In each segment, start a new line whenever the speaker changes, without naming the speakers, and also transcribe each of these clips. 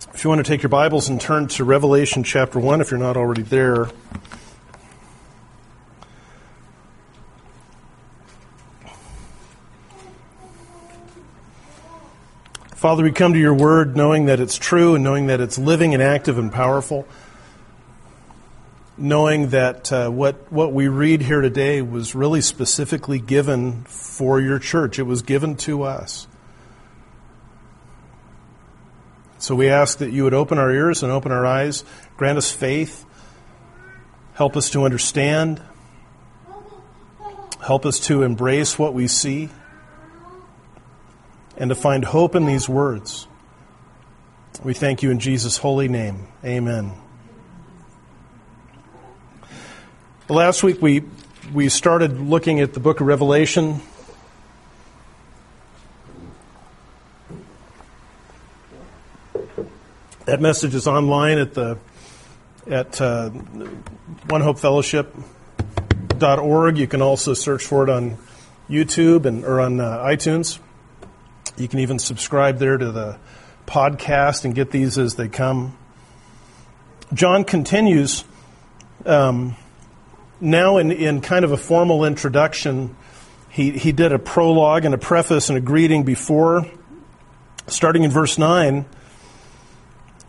If you want to take your Bibles and turn to Revelation chapter 1, if you're not already there. Father, we come to your word knowing that it's true and knowing that it's living and active and powerful. Knowing that uh, what, what we read here today was really specifically given for your church, it was given to us. So we ask that you would open our ears and open our eyes, grant us faith, help us to understand, help us to embrace what we see, and to find hope in these words. We thank you in Jesus' holy name. Amen. Last week we, we started looking at the book of Revelation. That message is online at the at uh, onehopefellowship.org. You can also search for it on YouTube and or on uh, iTunes. You can even subscribe there to the podcast and get these as they come. John continues um, now in, in kind of a formal introduction. He, he did a prologue and a preface and a greeting before. Starting in verse 9,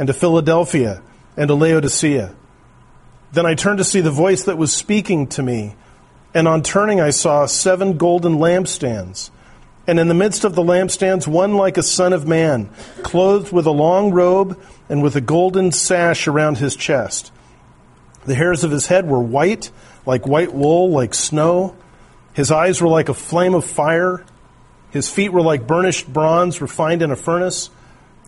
and to Philadelphia and to Laodicea. Then I turned to see the voice that was speaking to me, and on turning I saw seven golden lampstands. And in the midst of the lampstands, one like a son of man, clothed with a long robe and with a golden sash around his chest. The hairs of his head were white, like white wool, like snow. His eyes were like a flame of fire. His feet were like burnished bronze refined in a furnace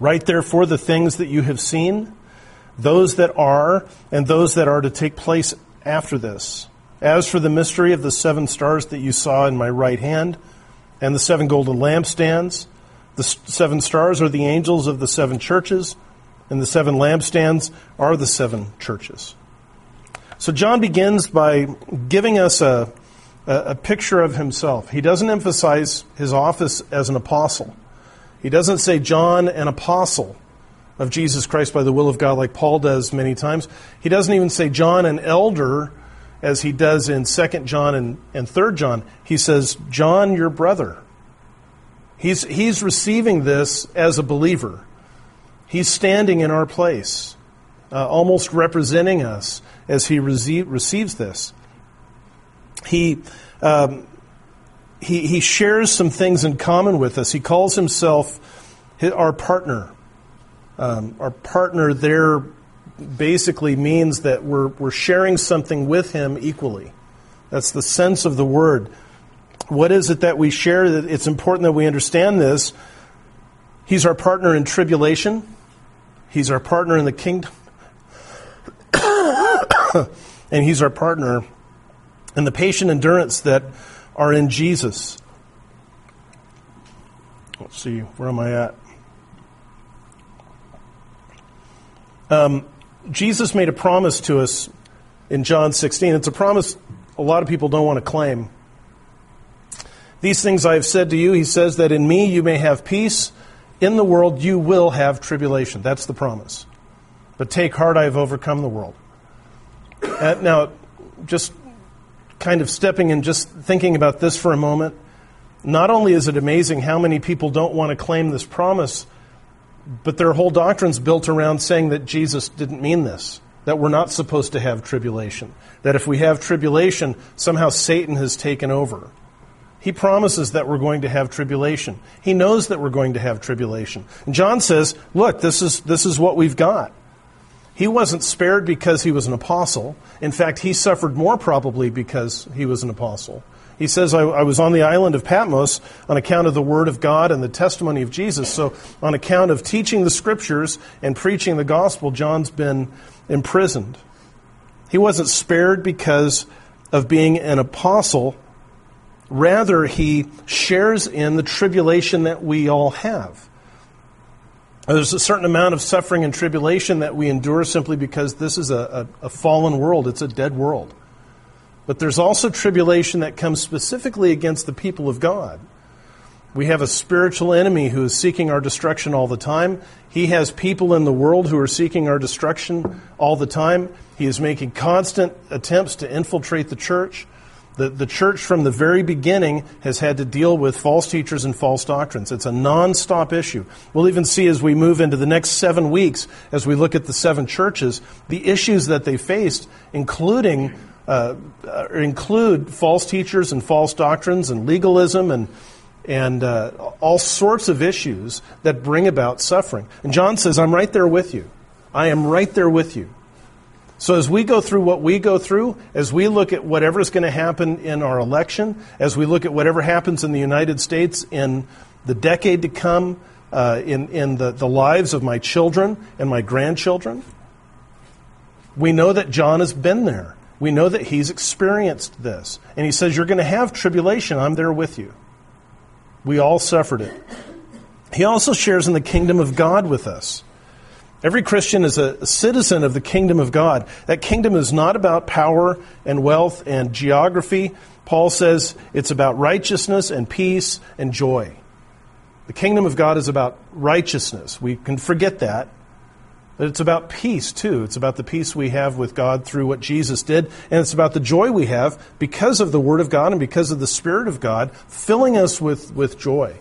Write therefore the things that you have seen, those that are, and those that are to take place after this. As for the mystery of the seven stars that you saw in my right hand, and the seven golden lampstands, the seven stars are the angels of the seven churches, and the seven lampstands are the seven churches. So John begins by giving us a, a, picture of himself. He doesn't emphasize his office as an apostle. He doesn't say John, an apostle of Jesus Christ by the will of God, like Paul does many times. He doesn't even say John, an elder, as he does in 2 John and, and 3 John. He says, John, your brother. He's, he's receiving this as a believer. He's standing in our place, uh, almost representing us as he receive, receives this. He, um, he, he shares some things in common with us. He calls himself our partner. Um, our partner there basically means that we're, we're sharing something with him equally. That's the sense of the word. What is it that we share? It's important that we understand this. He's our partner in tribulation. He's our partner in the kingdom. and he's our partner in the patient endurance that are in Jesus. Let's see, where am I at? Um, Jesus made a promise to us in John 16. It's a promise a lot of people don't want to claim. These things I have said to you, he says that in me you may have peace. In the world you will have tribulation. That's the promise. But take heart, I have overcome the world. Uh, now, just kind of stepping and just thinking about this for a moment, not only is it amazing how many people don't want to claim this promise, But their whole doctrine's built around saying that Jesus didn't mean this, that we're not supposed to have tribulation, that if we have tribulation, somehow Satan has taken over. He promises that we're going to have tribulation. He knows that we're going to have tribulation. And John says, look, this is, this is what we've got. He wasn't spared because he was an apostle. In fact, he suffered more probably because he was an apostle. He says, I, I, was on the island of Patmos on account of the word of God and the testimony of Jesus. So, on account of teaching the scriptures and preaching the gospel, John's been imprisoned. He wasn't spared because of being an apostle. Rather, he shares in the tribulation that we all have. There's a certain amount of suffering and tribulation that we endure simply because this is a, a, a fallen world, it's a dead world. But there's also tribulation that comes specifically against the people of God. We have a spiritual enemy who is seeking our destruction all the time. He has people in the world who are seeking our destruction all the time. He is making constant attempts to infiltrate the church. The, the church from the very beginning has had to deal with false teachers and false doctrines. It's a non-stop issue. We'll even see as we move into the next seven weeks, as we look at the seven churches, the issues that they faced, including uh, include false teachers and false doctrines and legalism and and uh, all sorts of issues that bring about suffering. And John says, I'm right there with you. I am right there with you. So as we go through what we go through, as we look at whatever is going to happen in our election, as we look at whatever happens in the United States in the decade to come, uh, in, in the, the lives of my children and my grandchildren, we know that John has been there. We know that he's experienced this. And he says, You're going to have tribulation. I'm there with you. We all suffered it. He also shares in the kingdom of God with us. Every Christian is a citizen of the kingdom of God. That kingdom is not about power and wealth and geography. Paul says it's about righteousness and peace and joy. The kingdom of God is about righteousness. We can forget that but it's about peace, too. It's about the peace we have with God through what Jesus did. And it's about the joy we have because of the Word of God and because of the Spirit of God filling us with, with joy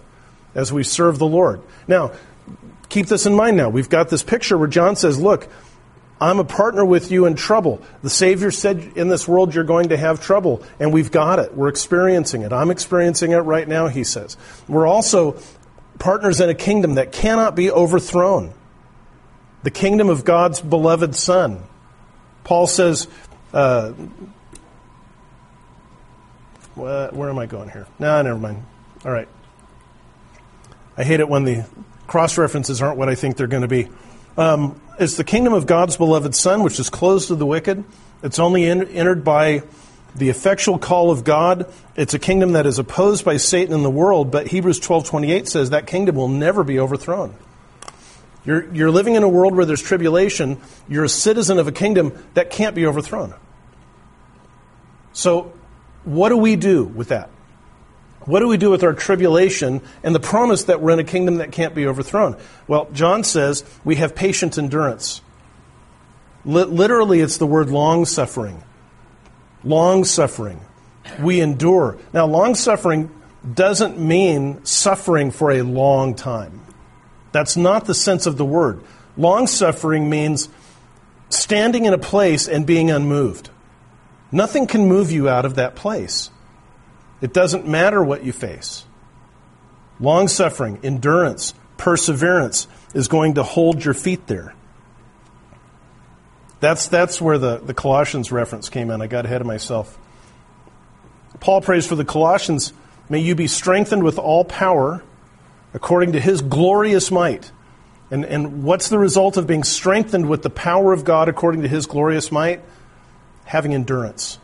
as we serve the Lord. Now, keep this in mind now. We've got this picture where John says, Look, I'm a partner with you in trouble. The Savior said in this world you're going to have trouble, and we've got it. We're experiencing it. I'm experiencing it right now, he says. We're also partners in a kingdom that cannot be overthrown the kingdom of God's beloved Son. Paul says, uh, where am I going here? No, never mind. All right. I hate it when the cross references aren't what I think they're going to be. Um, it's the kingdom of God's beloved Son, which is closed to the wicked. It's only in, entered by the effectual call of God. It's a kingdom that is opposed by Satan in the world, but Hebrews 12:28 says that kingdom will never be overthrown. You're, you're living in a world where there's tribulation. You're a citizen of a kingdom that can't be overthrown. So, what do we do with that? What do we do with our tribulation and the promise that we're in a kingdom that can't be overthrown? Well, John says we have patient endurance. literally, it's the word long suffering. Long suffering. We endure. Now, long suffering doesn't mean suffering for a long time. That's not the sense of the word. Long suffering means standing in a place and being unmoved. Nothing can move you out of that place. It doesn't matter what you face. Long suffering, endurance, perseverance is going to hold your feet there. That's, that's where the, the Colossians reference came in. I got ahead of myself. Paul prays for the Colossians may you be strengthened with all power according to his glorious might. And, and what's the result of being strengthened with the power of God according to his glorious might? Having endurance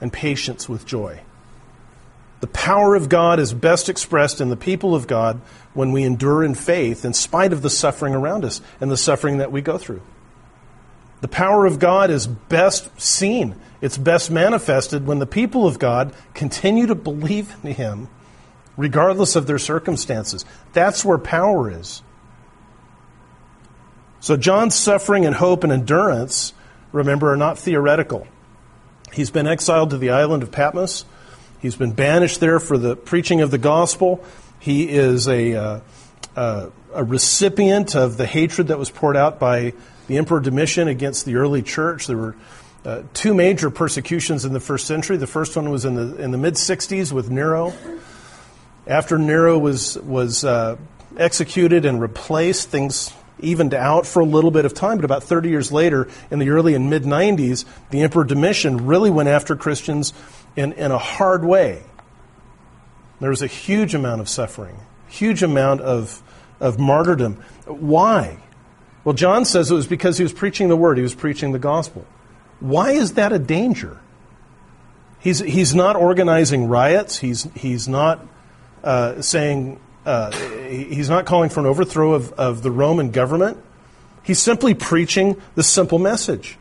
and patience with joy. The power of God is best expressed in the people of God when we endure in faith in spite of the suffering around us and the suffering that we go through. The power of God is best seen, it's best manifested when the people of God continue to believe in Him regardless of their circumstances. That's where power is. So, John's suffering and hope and endurance, remember, are not theoretical. He's been exiled to the island of Patmos. He's been banished there for the preaching of the gospel. He is a, uh, uh, a recipient of the hatred that was poured out by the Emperor Domitian against the early church. There were uh, two major persecutions in the first century. The first one was in the, in the mid 60s with Nero. After Nero was, was uh, executed and replaced, things evened out for a little bit of time, but about 30 years later, in the early and mid 90s, the Emperor Domitian really went after Christians in, in a hard way. There was a huge amount of suffering, huge amount of, of martyrdom. Why? Well, John says it was because he was preaching the word, he was preaching the gospel. Why is that a danger? He's, he's not organizing riots, he's, he's not uh, saying, uh, he's not calling for an overthrow of, of the Roman government. He's simply preaching the simple message.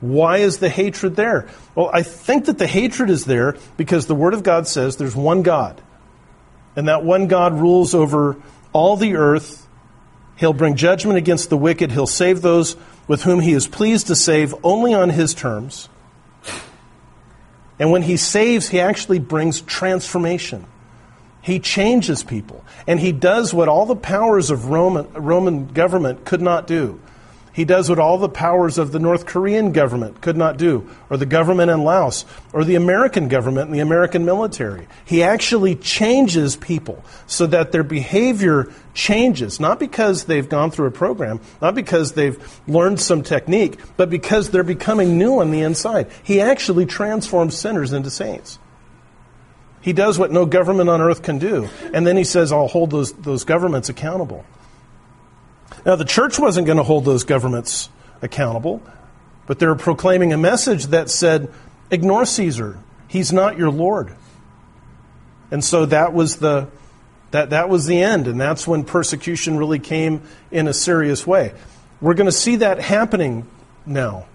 Why is the hatred there? Well, I think that the hatred is there because the Word of God says there's one God. And that one God rules over all the earth. He'll bring judgment against the wicked. He'll save those with whom he is pleased to save only on his terms. And when he saves, he actually brings transformation. He changes people. And he does what all the powers of Roman, Roman government could not do. He does what all the powers of the North Korean government could not do, or the government in Laos, or the American government and the American military. He actually changes people so that their behavior changes, not because they've gone through a program, not because they've learned some technique, but because they're becoming new on the inside. He actually transforms sinners into saints. He does what no government on earth can do. And then he says, I'll hold those, those governments accountable. Now, the church wasn't going to hold those governments accountable, but they're proclaiming a message that said, ignore Caesar. He's not your Lord. And so that was the, that, that was the end, and that's when persecution really came in a serious way. We're going to see that happening now.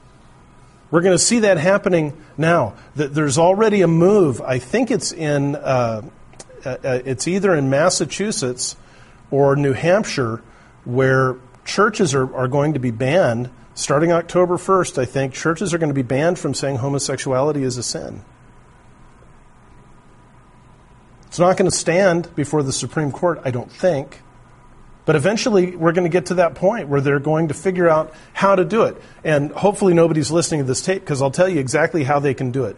We're going to see that happening now. There's already a move. I think it's in, uh, uh, uh, it's either in Massachusetts or New Hampshire where churches are, are going to be banned starting October 1st, I think, churches are going to be banned from saying homosexuality is a sin. It's not going to stand before the Supreme Court, I don't think. But eventually, we're going to get to that point where they're going to figure out how to do it. And hopefully, nobody's listening to this tape because I'll tell you exactly how they can do it.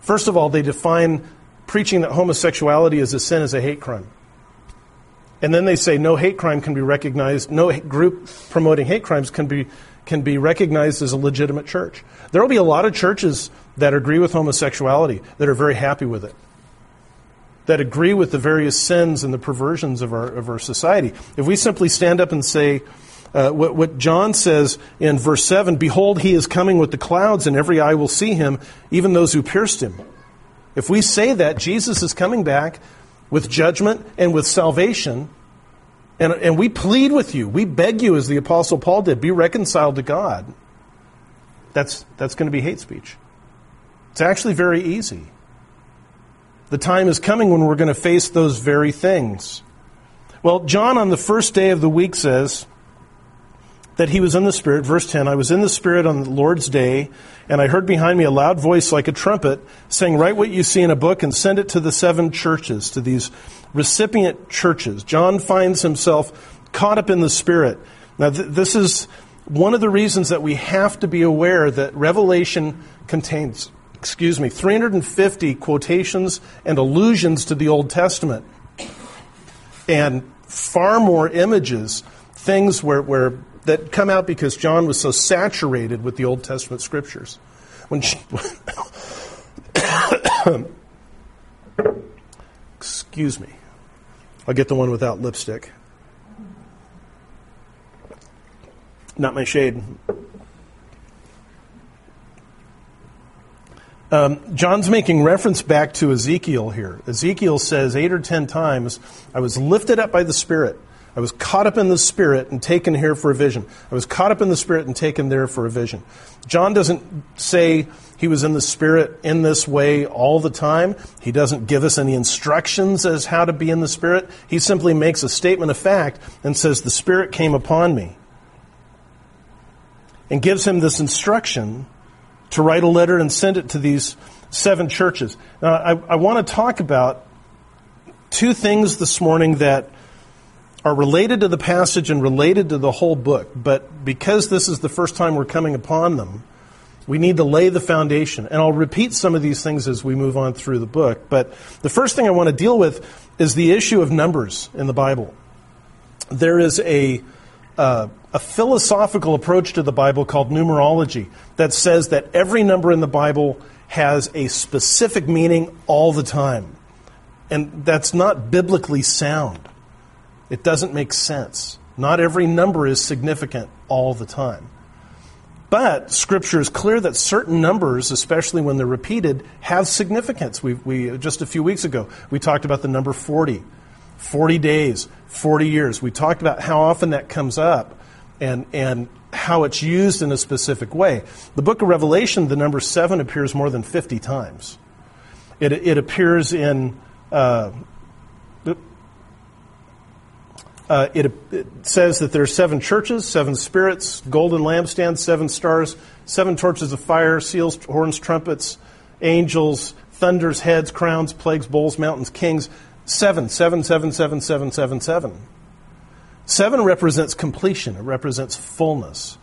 First of all, they define preaching that homosexuality is a sin as a hate crime. And then they say no hate crime can be recognized, no group promoting hate crimes can be, can be recognized as a legitimate church. There will be a lot of churches that agree with homosexuality that are very happy with it, that agree with the various sins and the perversions of our, of our society. If we simply stand up and say, uh, what, what John says in verse 7 Behold, he is coming with the clouds, and every eye will see him, even those who pierced him. If we say that Jesus is coming back, with judgment and with salvation. And, and we plead with you, we beg you, as the Apostle Paul did, be reconciled to God. That's, that's going to be hate speech. It's actually very easy. The time is coming when we're going to face those very things. Well, John on the first day of the week says, that he was in the Spirit. Verse 10 I was in the Spirit on the Lord's day, and I heard behind me a loud voice like a trumpet saying, Write what you see in a book and send it to the seven churches, to these recipient churches. John finds himself caught up in the Spirit. Now, th- this is one of the reasons that we have to be aware that Revelation contains, excuse me, 350 quotations and allusions to the Old Testament, and far more images, things where, where that come out because John was so saturated with the Old Testament scriptures. When she, excuse me, I'll get the one without lipstick. Not my shade. Um, John's making reference back to Ezekiel here. Ezekiel says eight or ten times, I was lifted up by the Spirit. I was caught up in the Spirit and taken here for a vision. I was caught up in the Spirit and taken there for a vision. John doesn't say he was in the Spirit in this way all the time. He doesn't give us any instructions as how to be in the Spirit. He simply makes a statement of fact and says, The Spirit came upon me. And gives him this instruction to write a letter and send it to these seven churches. Now, I, I want to talk about two things this morning that are related to the passage and related to the whole book, but because this is the first time we're coming upon them, we need to lay the foundation. And I'll repeat some of these things as we move on through the book. But the first thing I want to deal with is the issue of numbers in the Bible. There is a, a philosophical approach to the Bible called numerology that says that every number in the Bible has a specific meaning all the time. And that's not biblically sound. It doesn't make sense. Not every number is significant all the time. But Scripture is clear that certain numbers, especially when they're repeated, have significance. We, we, just a few weeks ago, we talked about the number 40. 40 days, 40 years. We talked about how often that comes up and, and how it's used in a specific way. The book of Revelation, the number 7 appears more than 50 times. It, it appears in uh, uh, it, it, says that there are seven churches, seven spirits, golden lampstands, seven stars, seven torches of fire, seals, horns, trumpets, angels, thunders, heads, crowns, plagues, bowls, mountains, kings. Seven, seven, seven, seven, seven, seven, seven. Seven represents completion. It represents fullness.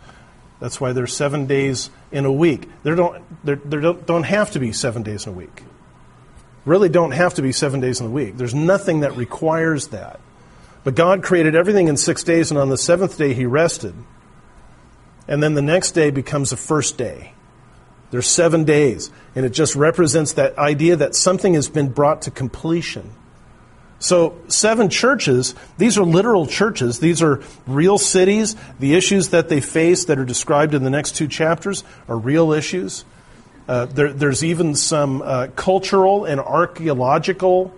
That's why there's seven days in a week. There don't, there, there don't, don't have to be seven days in a week. Really don't have to be seven days in a week. There's nothing that requires that. But God created everything in six days, and on the seventh day he rested. And then the next day becomes the first day. There's seven days, and it just represents that idea that something has been brought to completion. So, seven churches, these are literal churches. These are real cities. The issues that they face that are described in the next two chapters are real issues. Uh, there, there's even some uh, cultural and archaeological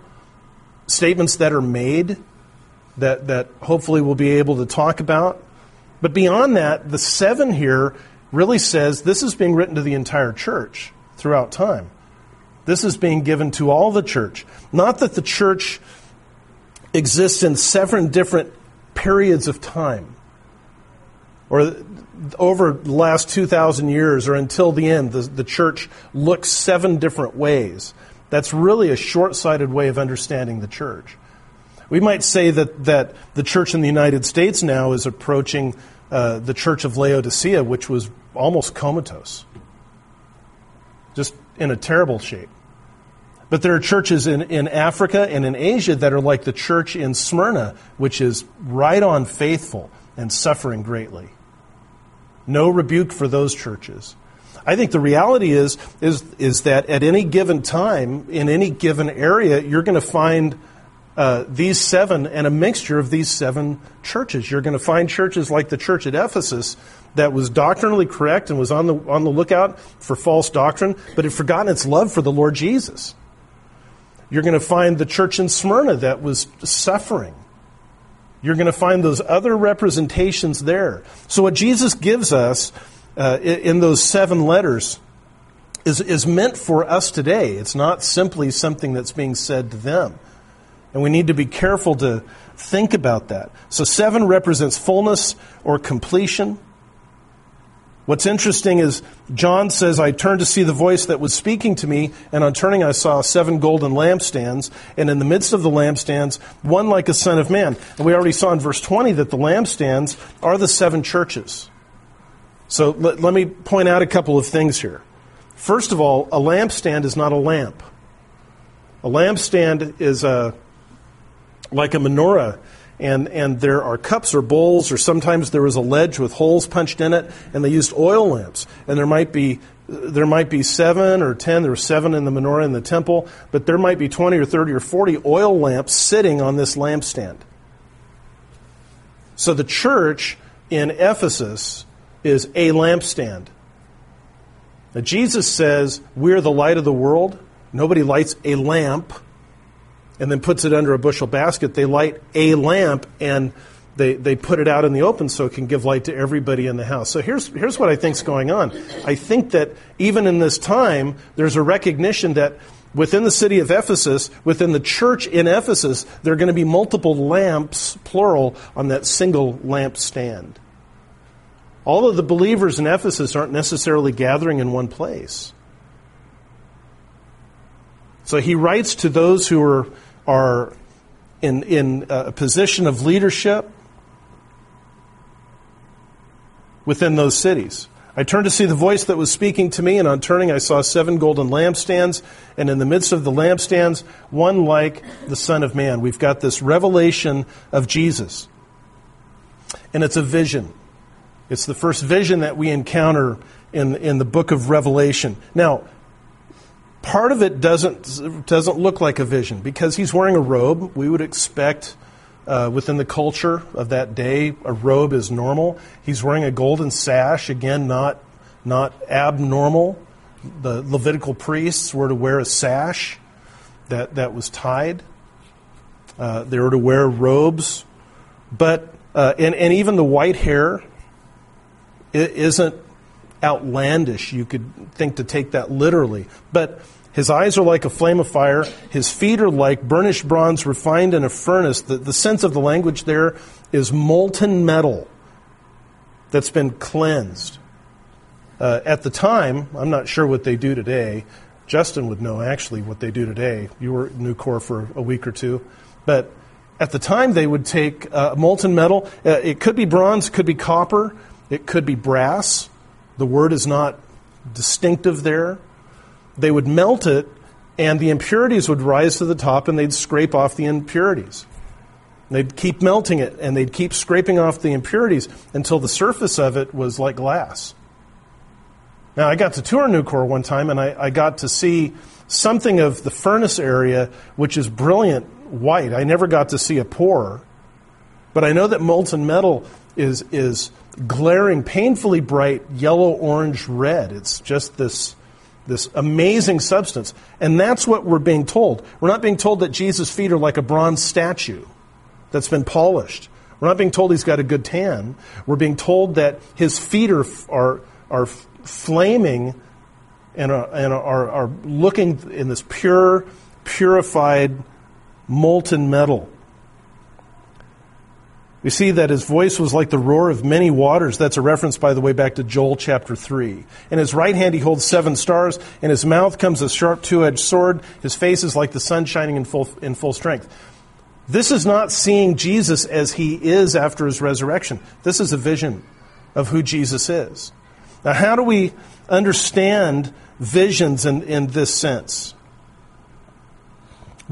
statements that are made that, that hopefully we'll be able to talk about. But beyond that, the seven here really says this is being written to the entire church throughout time. This is being given to all the church. Not that the church exists in seven different periods of time or over the last 2,000 years or until the end, the, the church looks seven different ways. That's really a short sighted way of understanding the church. We might say that, that the church in the United States now is approaching uh, the church of Laodicea, which was almost comatose, just in a terrible shape. But there are churches in, in Africa and in Asia that are like the church in Smyrna, which is right on faithful and suffering greatly. No rebuke for those churches. I think the reality is, is, is that at any given time, in any given area, you're going to find uh, these seven and a mixture of these seven churches. You're going to find churches like the church at Ephesus that was doctrinally correct and was on the, on the lookout for false doctrine, but had forgotten its love for the Lord Jesus. You're going to find the church in Smyrna that was suffering. You're going to find those other representations there. So, what Jesus gives us uh, in those seven letters is, is meant for us today. It's not simply something that's being said to them. And we need to be careful to think about that. So, seven represents fullness or completion. What's interesting is John says, I turned to see the voice that was speaking to me, and on turning I saw seven golden lampstands, and in the midst of the lampstands, one like a son of man. And we already saw in verse 20 that the lampstands are the seven churches. So let, let me point out a couple of things here. First of all, a lampstand is not a lamp. A lampstand is a like a menorah. And, and there are cups or bowls, or sometimes there was a ledge with holes punched in it, and they used oil lamps. And there might be there might be seven or ten. There were seven in the menorah in the temple, but there might be twenty or thirty or forty oil lamps sitting on this lampstand. So the church in Ephesus is a lampstand. Now Jesus says we're the light of the world. Nobody lights a lamp and then puts it under a bushel basket. They light a lamp and they, they put it out in the open so it can give light to everybody in the house. So here's, here's what I think is going on. I think that even in this time, there's a recognition that within the city of Ephesus, within the church in Ephesus, there are going to be multiple lamps, plural, on that single lamp stand. All of the believers in Ephesus aren't necessarily gathering in one place. So he writes to those who are, are in, in a position of leadership within those cities. I turned to see the voice that was speaking to me, and on turning, I saw seven golden lampstands, and in the midst of the lampstands, one like the Son of Man. We've got this revelation of Jesus. And it's a vision. It's the first vision that we encounter in, in the book of Revelation. Now, part of it doesn't, doesn't look like a vision because he's wearing a robe. We would expect uh, within the culture of that day, a robe is normal. He's wearing a golden sash, again, not, not abnormal. The Levitical priests were to wear a sash that, that was tied. Uh, they were to wear robes. But, uh, and, and even the white hair isn't outlandish. You could think to take that literally. But his eyes are like a flame of fire. His feet are like burnished bronze refined in a furnace. The, the sense of the language there is molten metal that's been cleansed. Uh, at the time, I'm not sure what they do today. Justin would know actually what they do today. You were at Nucor for a week or two. But at the time, they would take uh, molten metal. Uh, it could be bronze, it could be copper, it could be brass. The word is not distinctive there they would melt it, and the impurities would rise to the top, and they'd scrape off the impurities. They'd keep melting it, and they'd keep scraping off the impurities until the surface of it was like glass. Now, I got to tour Nucor one time, and I, I got to see something of the furnace area, which is brilliant white. I never got to see a pore, but I know that molten metal is, is glaring, painfully bright yellow, orange, red. It's just this this amazing substance. And that's what we're being told. We're not being told that Jesus' feet are like a bronze statue that's been polished. We're not being told he's got a good tan. We're being told that his feet are, are, are flaming and, are, and are, are looking in this pure, purified, molten metal. We see that his voice was like the roar of many waters. That's a reference, by the way, back to Joel chapter 3. In his right hand he holds seven stars. In his mouth comes a sharp two edged sword. His face is like the sun shining in full, in full strength. This is not seeing Jesus as he is after his resurrection. This is a vision of who Jesus is. Now, how do we understand visions in, in this sense?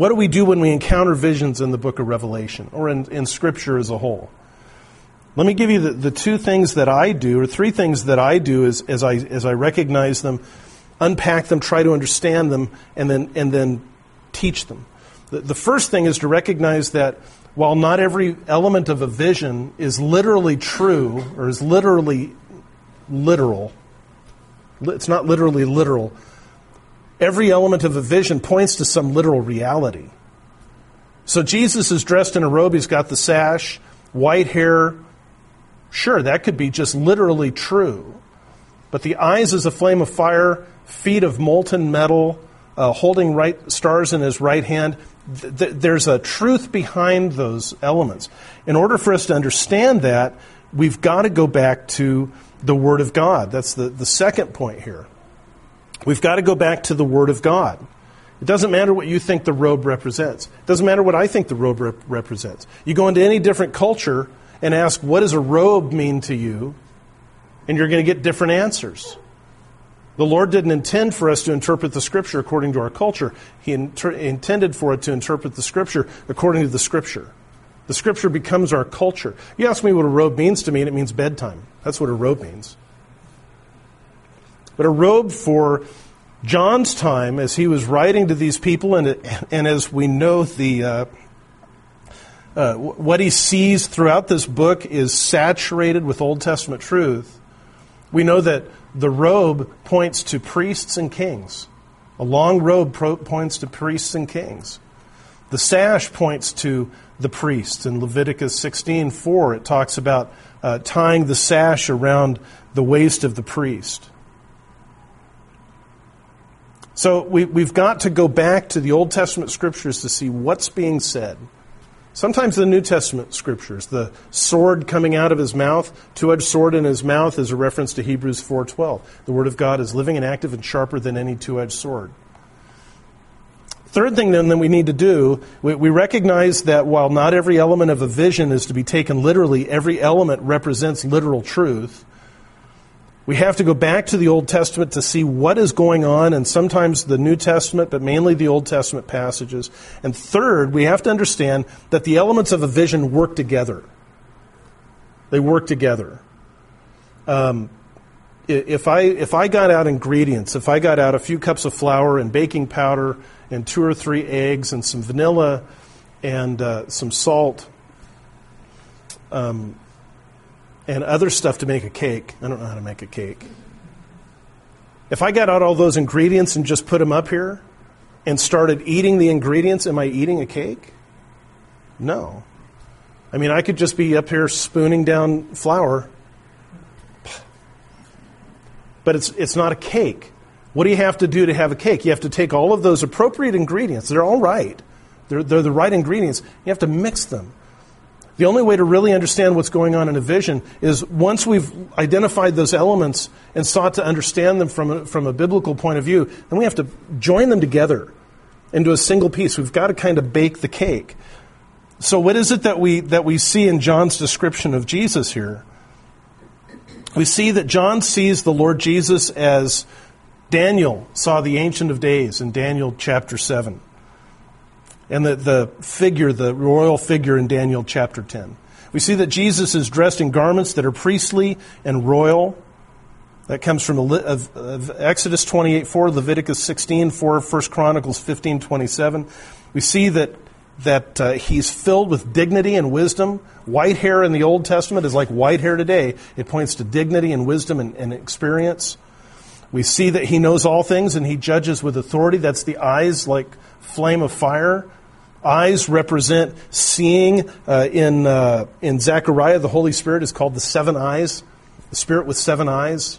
What do we do when we encounter visions in the book of Revelation or in, in Scripture as a whole? Let me give you the, the two things that I do, or three things that I do as, as, I, as I recognize them, unpack them, try to understand them, and then, and then teach them. The, the first thing is to recognize that while not every element of a vision is literally true or is literally literal, it's not literally literal, Every element of a vision points to some literal reality. So Jesus is dressed in a robe, he's got the sash, white hair. Sure, that could be just literally true. But the eyes as a flame of fire, feet of molten metal, uh, holding right stars in his right hand. Th- th- there's a truth behind those elements. In order for us to understand that, we've got to go back to the Word of God. That's the, the second point here. We've got to go back to the Word of God. It doesn't matter what you think the robe represents. It doesn't matter what I think the robe rep- represents. You go into any different culture and ask, what does a robe mean to you? And you're going to get different answers. The Lord didn't intend for us to interpret the Scripture according to our culture. He inter- intended for it to interpret the Scripture according to the Scripture. The Scripture becomes our culture. You ask me what a robe means to me, and it means bedtime. That's what a robe means but a robe for John's time as he was writing to these people, and, and as we know, the uh, uh, what he sees throughout this book is saturated with Old Testament truth. We know that the robe points to priests and kings. A long robe pro- points to priests and kings. The sash points to the priests. In Leviticus 16:4, it talks about uh, tying the sash around the waist of the priest. So we, we've got to go back to the Old Testament scriptures to see what's being said. Sometimes the New Testament scriptures, the sword coming out of his mouth, two-edged sword in his mouth is a reference to Hebrews 4:12. The word of God is living and active and sharper than any two-edged sword. Third thing then that we need to do, we, we, recognize that while not every element of a vision is to be taken literally, every element represents literal truth. We have to go back to the Old Testament to see what is going on, and sometimes the New Testament, but mainly the Old Testament passages. And third, we have to understand that the elements of a vision work together. They work together. Um, if I if I got out ingredients, if I got out a few cups of flour and baking powder and two or three eggs and some vanilla and uh, some salt um, and other stuff to make a cake, I don't know how to make a cake. If I got out all those ingredients and just put them up here and started eating the ingredients, am I eating a cake? No. I mean, I could just be up here spooning down flour but it's, it's not a cake. What do you have to do to have a cake? You have to take all of those appropriate ingredients. They're all right. They're, they're the right ingredients. You have to mix them. The only way to really understand what's going on in a vision is once we've identified those elements and sought to understand them from a, from a biblical point of view, then we have to join them together into a single piece. We've got to kind of bake the cake. So, what is it that we, that we see in John's description of Jesus here? we see that John sees the Lord Jesus as Daniel saw the Ancient of Days in Daniel chapter 7, and the, the figure, the royal figure in Daniel chapter 10. We see that Jesus is dressed in garments that are priestly and royal. That comes from Exodus 28 4, Leviticus 16 4, 1 Chronicles 15 27. We see that that uh, he's filled with dignity and wisdom. White hair in the Old Testament is like white hair today. It points to dignity and wisdom and, and experience. We see that he knows all things and he judges with authority. That's the eyes like flame of fire. Eyes represent seeing. Uh, in, uh, in Zechariah, the Holy Spirit is called the seven eyes, the Spirit with seven eyes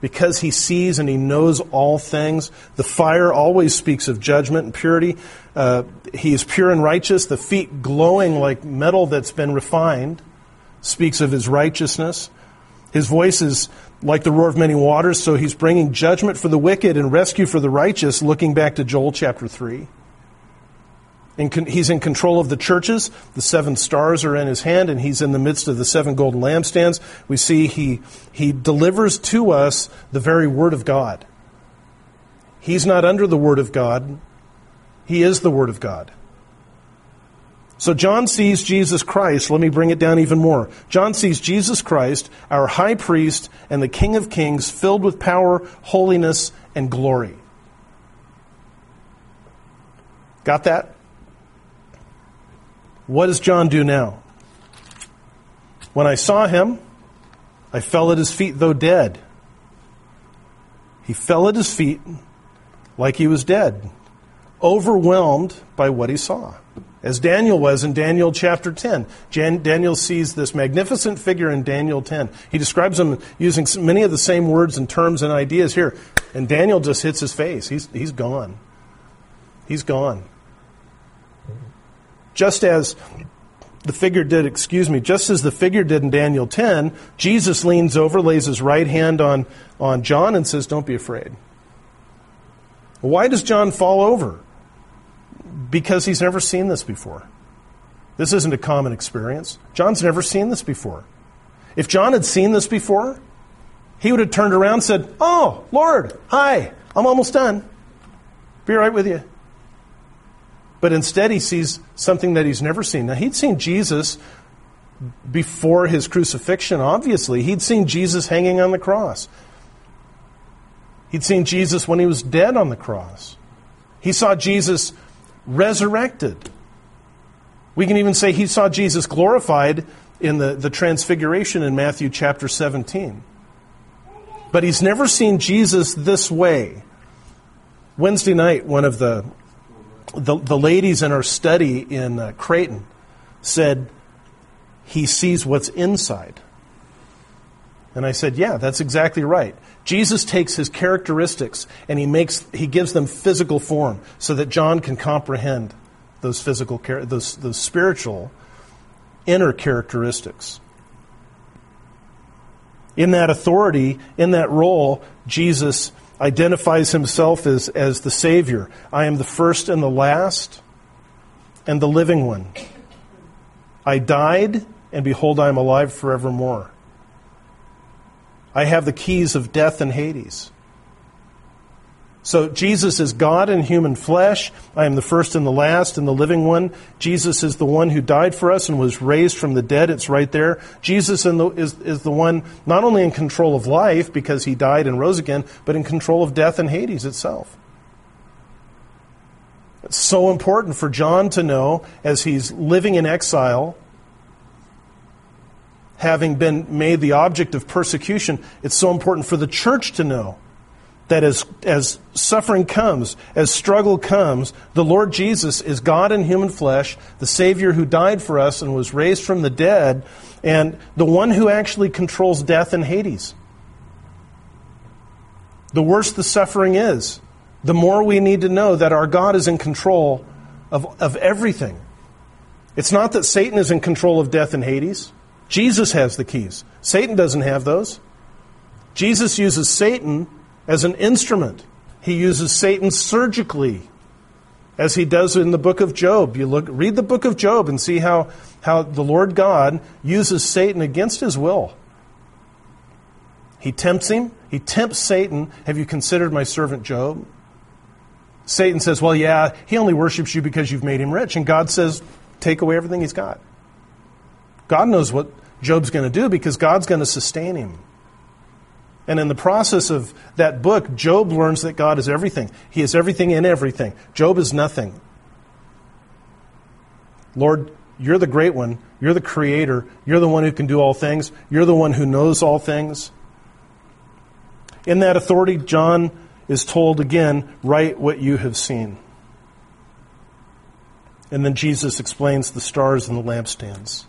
because he sees and he knows all things. The fire always speaks of judgment and purity. Uh, he is pure and righteous. The feet glowing like metal that's been refined speaks of his righteousness. His voice is like the roar of many waters, so he's bringing judgment for the wicked and rescue for the righteous, looking back to Joel chapter 3. He's in control of the churches. The seven stars are in his hand, and he's in the midst of the seven golden lampstands. We see he, he delivers to us the very Word of God. He's not under the Word of God, he is the Word of God. So John sees Jesus Christ. Let me bring it down even more. John sees Jesus Christ, our high priest and the King of kings, filled with power, holiness, and glory. Got that? What does John do now? When I saw him, I fell at his feet, though dead. He fell at his feet like he was dead, overwhelmed by what he saw. As Daniel was in Daniel chapter 10. Jan- Daniel sees this magnificent figure in Daniel 10. He describes him using many of the same words and terms and ideas here. And Daniel just hits his face. He's, he's gone. He's gone. Just as the figure did, excuse me, just as the figure did in Daniel 10, Jesus leans over, lays his right hand on, on John, and says, Don't be afraid. Why does John fall over? Because he's never seen this before. This isn't a common experience. John's never seen this before. If John had seen this before, he would have turned around and said, Oh, Lord, hi, I'm almost done. Be right with you. But instead, he sees something that he's never seen. Now, he'd seen Jesus before his crucifixion, obviously. He'd seen Jesus hanging on the cross. He'd seen Jesus when he was dead on the cross. He saw Jesus resurrected. We can even say he saw Jesus glorified in the, the transfiguration in Matthew chapter 17. But he's never seen Jesus this way. Wednesday night, one of the the, the ladies in our study in uh, Creighton said, He sees what's inside. And I said, Yeah, that's exactly right. Jesus takes his characteristics and he, makes, he gives them physical form so that John can comprehend those physical, those, those spiritual inner characteristics. In that authority, in that role, Jesus identifies himself as, as the Savior. I am the first and the last and the living one. I died, and behold, I am alive forevermore. I have the keys of death and Hades. So Jesus is God in human flesh. I am the first and the last and the living one. Jesus is the one who died for us and was raised from the dead. It's right there. Jesus is, is the one not only in control of life because he died and rose again, but in control of death and Hades itself. It's so important for John to know as he's living in exile, having been made the object of persecution. It's so important for the church to know that as, as suffering comes, as struggle comes, the Lord Jesus is God in human flesh, the Savior who died for us and was raised from the dead, and the one who actually controls death and Hades. The worse the suffering is, the more we need to know that our God is in control of, of everything. It's not that Satan is in control of death and Hades. Jesus has the keys. Satan doesn't have those. Jesus uses Satan as an instrument. He uses Satan surgically, as he does in the book of Job. You look, read the book of Job and see how, how the Lord God uses Satan against his will. He tempts him. He tempts Satan. Have you considered my servant Job? Satan says, Well, yeah, he only worships you because you've made him rich. And God says, Take away everything he's got. God knows what Job's going to do because God's going to sustain him. And in the process of that book, Job learns that God is everything. He is everything in everything. Job is nothing. Lord, you're the great one. You're the creator. You're the one who can do all things. You're the one who knows all things. In that authority, John is told again, write what you have seen. And then Jesus explains the stars and the lampstands.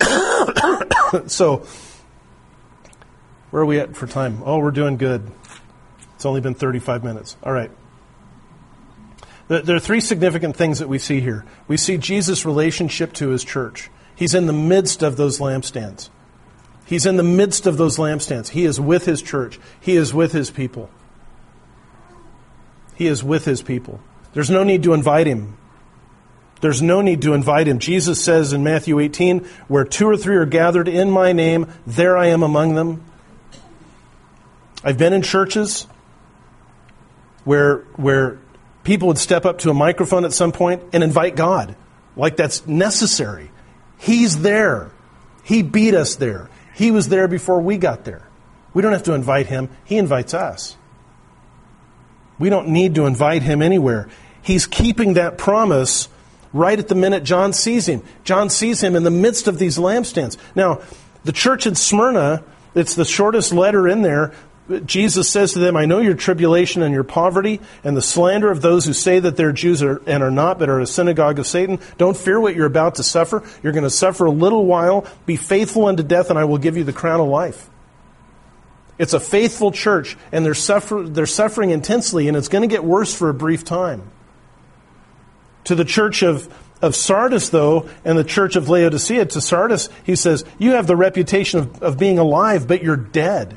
so, where are we at for time? Oh, we're doing good. It's only been 35 minutes. All right. There are three significant things that we see here. We see Jesus' relationship to his church. He's in the midst of those lampstands. He's in the midst of those lampstands. He is with his church. He is with his people. He is with his people. There's no need to invite him. There's no need to invite him. Jesus says in Matthew 18, Where two or three are gathered in my name, there I am among them. I've been in churches where, where people would step up to a microphone at some point and invite God, like that's necessary. He's there. He beat us there. He was there before we got there. We don't have to invite him, He invites us. We don't need to invite him anywhere. He's keeping that promise right at the minute John sees him. John sees him in the midst of these lampstands. Now, the church in Smyrna, it's the shortest letter in there. Jesus says to them, I know your tribulation and your poverty and the slander of those who say that they're Jews and are not, but are a synagogue of Satan. Don't fear what you're about to suffer. You're going to suffer a little while. Be faithful unto death, and I will give you the crown of life. It's a faithful church, and they're, suffer- they're suffering intensely, and it's going to get worse for a brief time. To the church of, of Sardis, though, and the church of Laodicea, to Sardis, he says, You have the reputation of, of being alive, but you're dead.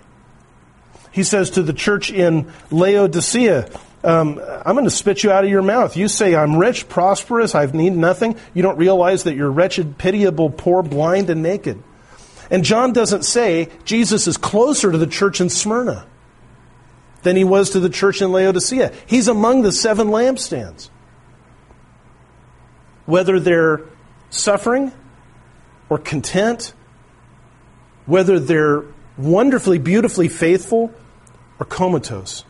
He says to the church in Laodicea, um, I'm going to spit you out of your mouth. You say, I'm rich, prosperous, I've need nothing. You don't realize that you're wretched, pitiable, poor, blind, and naked. And John doesn't say Jesus is closer to the church in Smyrna than he was to the church in Laodicea. He's among the seven lampstands. Whether they're suffering or content, whether they're wonderfully, beautifully faithful or comatose.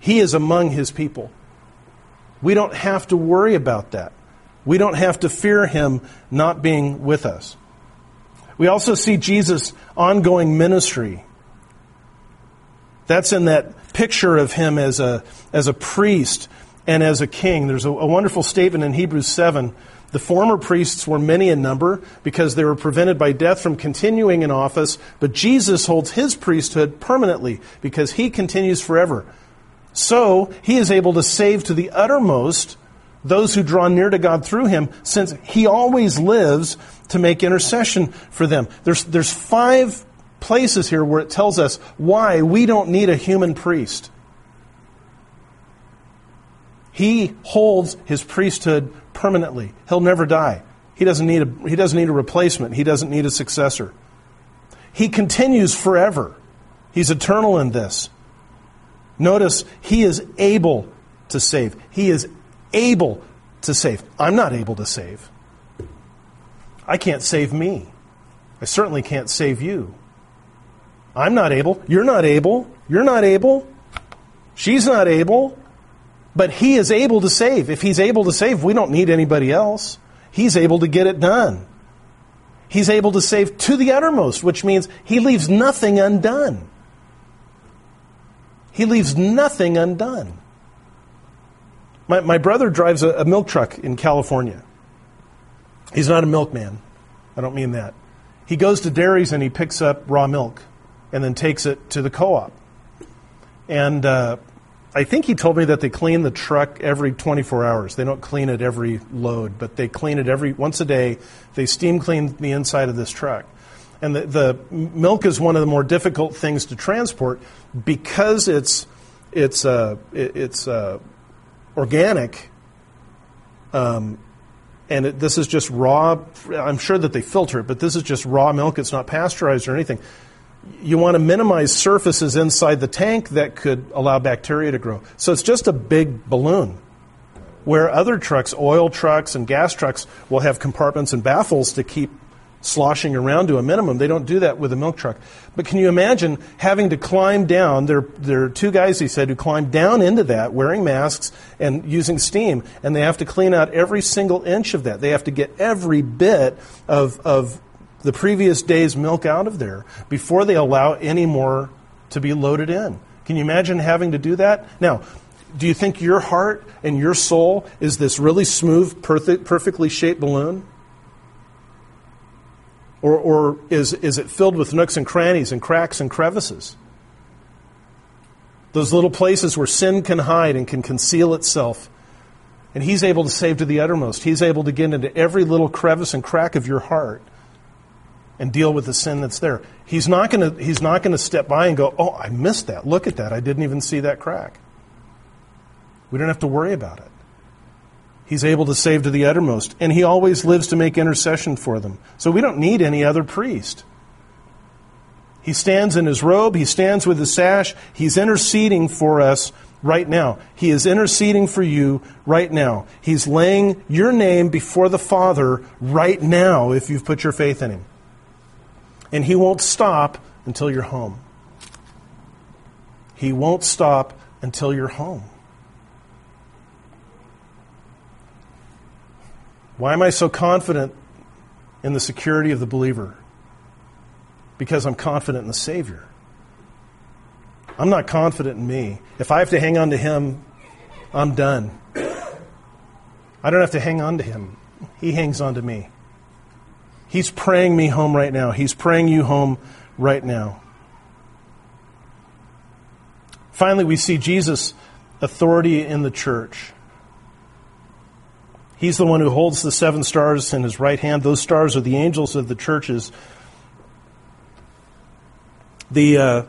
He is among his people. We don't have to worry about that. We don't have to fear him not being with us. We also see Jesus' ongoing ministry. That's in that picture of him as a, as a priest and as a king. There's a, a wonderful statement in Hebrews 7 the former priests were many in number because they were prevented by death from continuing in office, but Jesus holds his priesthood permanently because he continues forever. So he is able to save to the uttermost those who draw near to God through him, since he always lives to make intercession for them. There's, there's five places here where it tells us why we don't need a human priest. He holds his priesthood permanently. He'll never die. He doesn't need a, he doesn't need a replacement. He doesn't need a successor. He continues forever. He's eternal in this. Notice, he is able to save. He is able to save. I'm not able to save. I can't save me. I certainly can't save you. I'm not able. You're not able. You're not able. She's not able. But he is able to save. If he's able to save, we don't need anybody else. He's able to get it done. He's able to save to the uttermost, which means he leaves nothing undone. He leaves nothing undone. My, my brother drives a, a milk truck in California. He's not a milkman. I don't mean that. He goes to dairies and he picks up raw milk and then takes it to the co op. And uh, I think he told me that they clean the truck every 24 hours. They don't clean it every load, but they clean it every once a day. They steam clean the inside of this truck. And the, the milk is one of the more difficult things to transport because it's it's uh, it, it's uh, organic. Um, and it, this is just raw. I'm sure that they filter it, but this is just raw milk. It's not pasteurized or anything you want to minimize surfaces inside the tank that could allow bacteria to grow. So it's just a big balloon. Where other trucks, oil trucks and gas trucks, will have compartments and baffles to keep sloshing around to a minimum. They don't do that with a milk truck. But can you imagine having to climb down? There, there are two guys, he said, who climb down into that wearing masks and using steam, and they have to clean out every single inch of that. They have to get every bit of, of the previous day's milk out of there before they allow any more to be loaded in. Can you imagine having to do that? Now, do you think your heart and your soul is this really smooth, perfect, perfectly shaped balloon? Or, or is, is it filled with nooks and crannies and cracks and crevices? Those little places where sin can hide and can conceal itself. And He's able to save to the uttermost. He's able to get into every little crevice and crack of your heart and deal with the sin that's there. He's not going to he's not going to step by and go, "Oh, I missed that. Look at that. I didn't even see that crack." We don't have to worry about it. He's able to save to the uttermost, and he always lives to make intercession for them. So we don't need any other priest. He stands in his robe, he stands with his sash, he's interceding for us right now. He is interceding for you right now. He's laying your name before the Father right now if you've put your faith in him and He won't stop until you're home. He won't stop until you're home. Why am I so confident in the security of the believer? Because I'm confident in the Savior. I'm not confident in me. If I have to hang on to Him, I'm done. I don't have to hang on to Him, He hangs on to me. He's praying me home right now. He's praying you home right now. Finally, we see Jesus' authority in the church. He's the one who holds the seven stars in his right hand. Those stars are the angels of the churches. The, uh,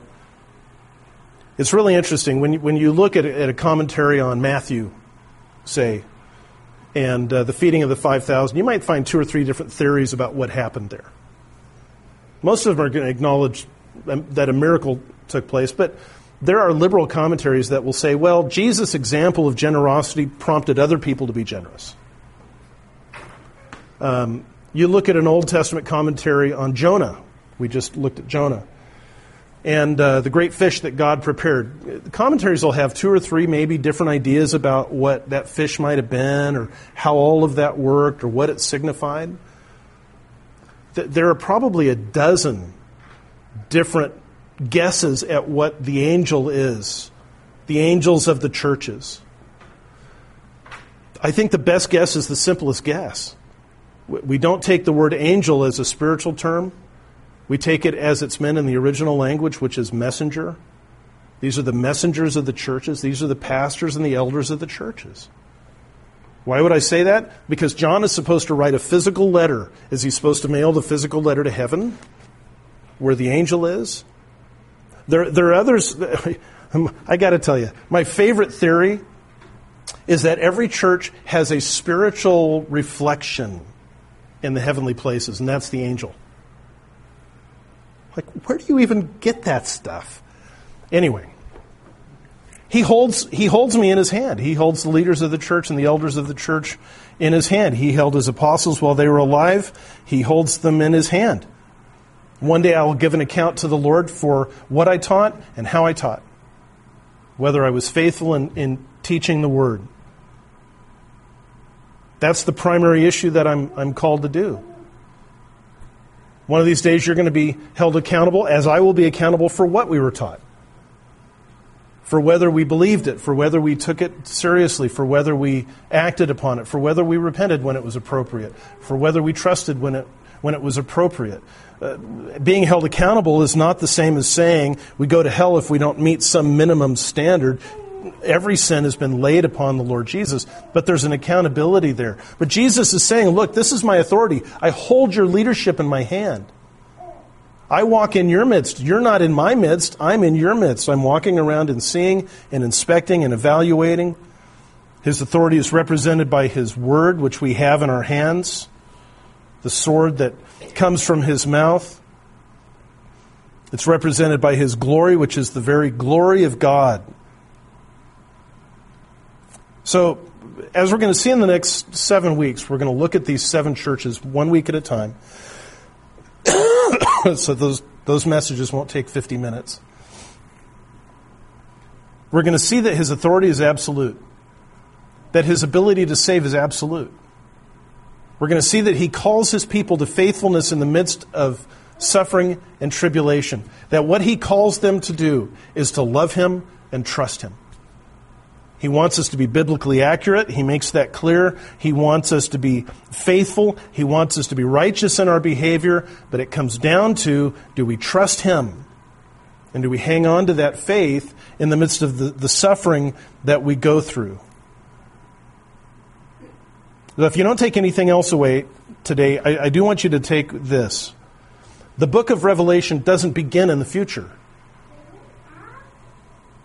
it's really interesting when you, when you look at, at a commentary on Matthew, say, and uh, the feeding of the 5,000, you might find two or three different theories about what happened there. Most of them are going to acknowledge um, that a miracle took place, but there are liberal commentaries that will say, well, Jesus' example of generosity prompted other people to be generous. Um, you look at an Old Testament commentary on Jonah. We just looked at Jonah and uh, the great fish that God prepared. The commentaries will have two or three, maybe different ideas about what that fish might have been, or how all of that worked, or what it signified. There are probably a dozen different guesses at what the angel is, the angels of the churches. I think the best guess is the simplest guess. We don't take the word angel as a spiritual term. We take it as it's meant in the original language, which is messenger. These are the messengers of the churches. These are the pastors and the elders of the churches. Why would I say that? Because John is supposed to write a physical letter. Is he supposed to mail the physical letter to heaven? where the angel is. There, there are others. I got to tell you, my favorite theory is that every church has a spiritual reflection in the heavenly places, and that's the angel. Like, where do you even get that stuff? Anyway, he holds, he holds me in his hand. He holds the leaders of the church and the elders of the church in his hand. He held his apostles while they were alive. He holds them in his hand. One day I will give an account to the Lord for what I taught and how I taught, whether I was faithful in, in teaching the word. That's the primary issue that I'm, I'm called to do. One of these days you're going to be held accountable, as I will be accountable for what we were taught for whether we believed it, for whether we took it seriously, for whether we acted upon it, for whether we repented when it was appropriate, for whether we trusted when it, when it was appropriate. Uh, being held accountable is not the same as saying we go to hell if we don't meet some minimum standard. Every sin has been laid upon the Lord Jesus, but there's an accountability there. But Jesus is saying, Look, this is my authority. I hold your leadership in my hand. I walk in your midst. You're not in my midst. I'm in your midst. I'm walking around and seeing and inspecting and evaluating. His authority is represented by His word, which we have in our hands, the sword that comes from His mouth. It's represented by His glory, which is the very glory of God. So, as we're going to see in the next seven weeks, we're going to look at these seven churches one week at a time. so those, those messages won't take 50 minutes. We're going to see that his authority is absolute, that his ability to save is absolute. We're going to see that he calls his people to faithfulness in the midst of suffering and tribulation, that what he calls them to do is to love him and trust him. He wants us to be biblically accurate. He makes that clear. He wants us to be faithful. He wants us to be righteous in our behavior. But it comes down to do we trust Him? And do we hang on to that faith in the midst of the, the suffering that we go through? Now, if you don't take anything else away today, I, I do want you to take this. The book of Revelation doesn't begin in the future.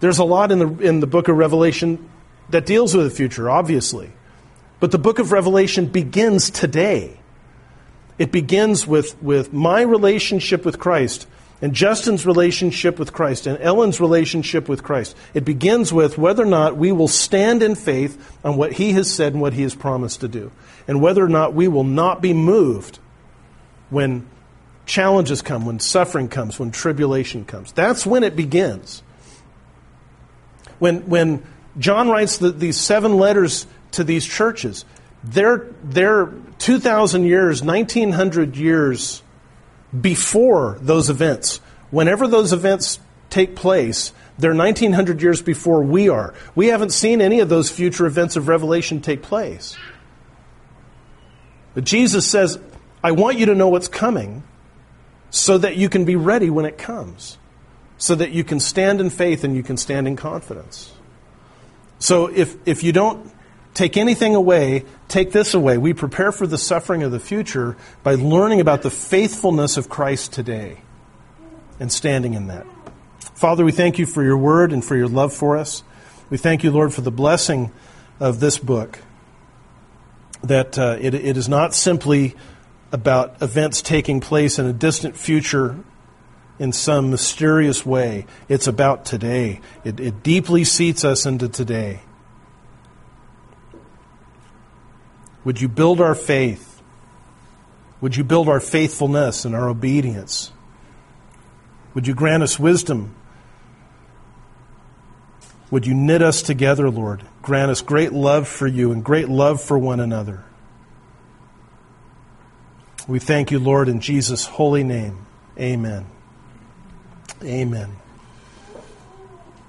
There's a lot in the, in the book of Revelation that deals with the future, obviously. But the book of Revelation begins today. It begins with, with my relationship with Christ and Justin's relationship with Christ and Ellen's relationship with Christ. It begins with whether or not we will stand in faith on what he has said and what he has promised to do, and whether or not we will not be moved when challenges come, when suffering comes, when tribulation comes. That's when it begins. When, when John writes the, these seven letters to these churches, they're, they're 2,000 years, 1,900 years before those events. Whenever those events take place, they're 1,900 years before we are. We haven't seen any of those future events of Revelation take place. But Jesus says, I want you to know what's coming so that you can be ready when it comes so that you can stand in faith and you can stand in confidence. So if, if you don't take anything away, take this away. We prepare for the suffering of the future by learning about the faithfulness of Christ today and standing in that. Father, we thank you for your word and for your love for us. We thank you, Lord, for the blessing of this book. That uh, it, it is not simply about events taking place in a distant future in some mysterious way. It's about today. It, it deeply seats us into today. Would you build our faith? Would you build our faithfulness and our obedience? Would you grant us wisdom? Would you knit us together, Lord? Grant us great love for you and great love for one another. We thank you, Lord, in Jesus' holy name. Amen. Amen.